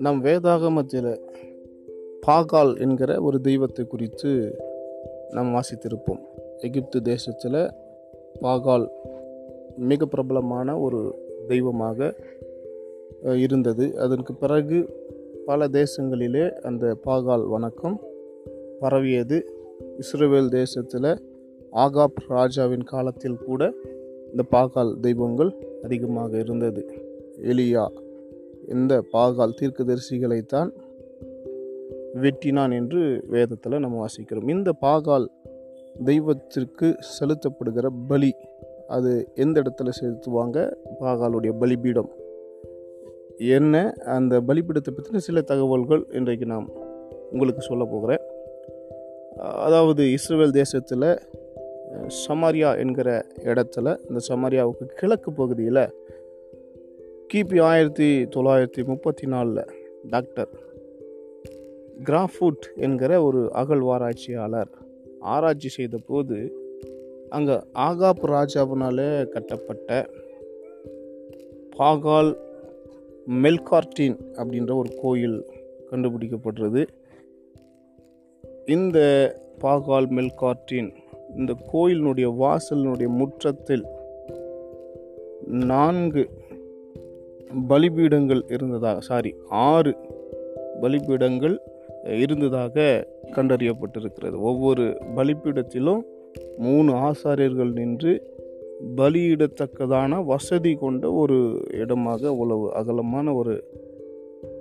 நம் வேதாகமத்தில் பாகால் என்கிற ஒரு தெய்வத்தை குறித்து நாம் வாசித்திருப்போம். எகிப்து தேசத்தில் பாகால் மிக பிரபலமான ஒரு தெய்வமாக இருந்தது. அதற்கு பிறகு பல தேசங்களிலே அந்த பாகால் வணக்கம் பரவியது. இஸ்ரேல் தேசத்தில் ஆகாப் ராஜாவின் காலத்தில் கூட இந்த பாகால் தெய்வங்கள் அதிகமாக இருந்தது. எலியா இந்த பாகால் தீர்க்கதரிசிகளைத்தான் வெட்டினான் என்று வேதத்தில் நம்ம வாசிக்கிறோம். இந்த பாகால் தெய்வத்திற்கு செலுத்தப்படுகிற பலி அது எந்த இடத்துல செலுத்துவாங்க? பாகாலுடைய பலிபீடம். என்ன? அந்த பலிபீடத்தை பற்றின சில தகவல்கள் இன்றைக்கு நாம் உங்களுக்கு சொல்ல போகிறேன். அதாவது இஸ்ரேல் தேசத்தில் சமாரியா என்கிற இடத்துல இந்த சமாரியாவுக்கு கிழக்கு பகுதியில் கிபி ஆயிரத்தி தொள்ளாயிரத்தி முப்பத்தி நாலில் டாக்டர் கிராஃபுட் என்கிற ஒரு அகழ்வாராய்ச்சியாளர் ஆராய்ச்சி செய்த போது அங்கே ஆகாப் ராஜாவினால கட்டப்பட்ட பாகால் மெல்கார்டின் அப்படின்ற ஒரு கோயில் கண்டுபிடிக்கப்படுறது இந்த பாகால் மெல்கார்டின் இந்த கோயிலினுடைய வாசலினுடைய முற்றத்தில் நான்கு பலிபீடங்கள் இருந்ததாக சாரி ஆறு பலிபீடங்கள் இருந்ததாக கண்டறியப்பட்டிருக்கிறது. ஒவ்வொரு பலிபீடத்திலும் மூணு ஆசாரியர்கள் நின்று பலியிடத்தக்கதான வசதி கொண்ட ஒரு இடமாக உழவு அகலமான ஒரு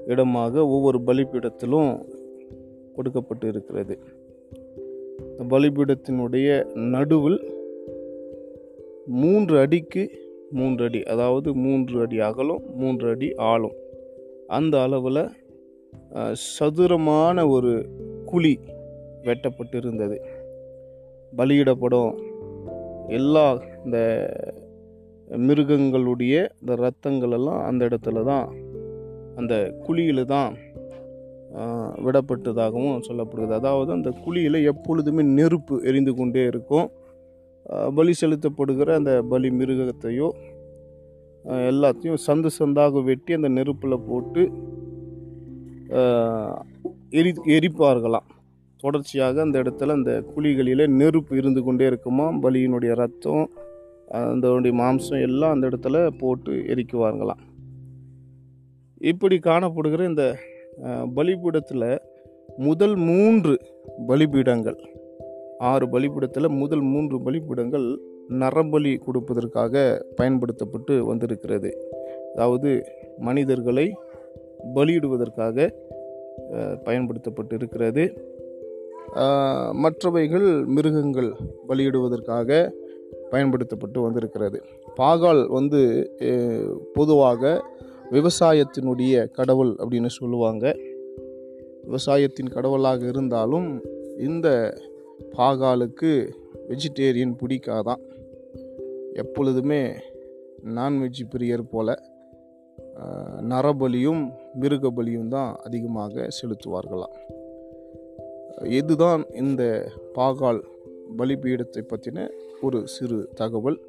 இடமாக ஒவ்வொரு பலிபீடத்திலும் கொடுக்கப்பட்டு இருக்கிறது பலிபீடத்தினுடைய நடுவில் மூன்று அடிக்கு மூன்று அடி அதாவது மூன்று அடி அகலம் மூன்று அடி ஆழம். அந்த அளவில் சதுரமான ஒரு குழி வெட்டப்பட்டிருந்தது. பலியிடப்படும். எல்லா இந்த மிருகங்களுடைய இந்த ரத்தங்கள் எல்லாம் அந்த இடத்துல தான் அந்த குழியில் தான் விடப்பட்டதாகவும் சொல்லப்படுகிறது. அதாவது அந்த குழியில் எப்பொழுதுமே நெருப்பு எரிந்து கொண்டே இருக்கும். பலி செலுத்தப்படுகிற அந்த பலி மிருகத்தையோ எல்லாத்தையும் சந்து சந்தாக வெட்டி அந்த நெருப்பில் போட்டு எரி எரிப்பார்களாம். தொடர்ச்சியாக அந்த இடத்துல அந்த குழிகளில் நெருப்பு இருந்து கொண்டே இருக்குமா பலியினுடைய ரத்தம் அதனுடைய மாம்சம் எல்லாம் அந்த இடத்துல போட்டு எரிக்குவார்களாம். இப்படி காணப்படுகிற இந்த பலிபீடத்தில் முதல் மூன்று பலிபீடங்கள் ஆறு பலிபீடத்தில் முதல் மூன்று பலிபீடங்கள் நரபலி கொடுப்பதற்காக பயன்படுத்தப்பட்டு வந்திருக்கிறது. அதாவது மனிதர்களை பலியிடுவதற்காக பயன்படுத்தப்பட்டு இருக்கிறது மற்றவைகள் மிருகங்கள் பலியிடுவதற்காக பயன்படுத்தப்பட்டு வந்திருக்கிறது. பாகால் வந்து பொதுவாக விவசாயத்தினுடைய கடவுள் அப்படின்னு சொல்லுவாங்க. விவசாயத்தின் கடவுளாக இருந்தாலும் இந்த பாகாலுக்கு வெஜிடேரியன் பிடிக்காதான். எப்பொழுதுமே நான்வெஜ் பிரியர் போல நரபலியும் மிருக பலியும் தான் அதிகமாக செலுத்துவார்களாம். இதுதான் இந்த பாகால் பலிபீடத்தை பற்றின ஒரு சிறு தகவல்.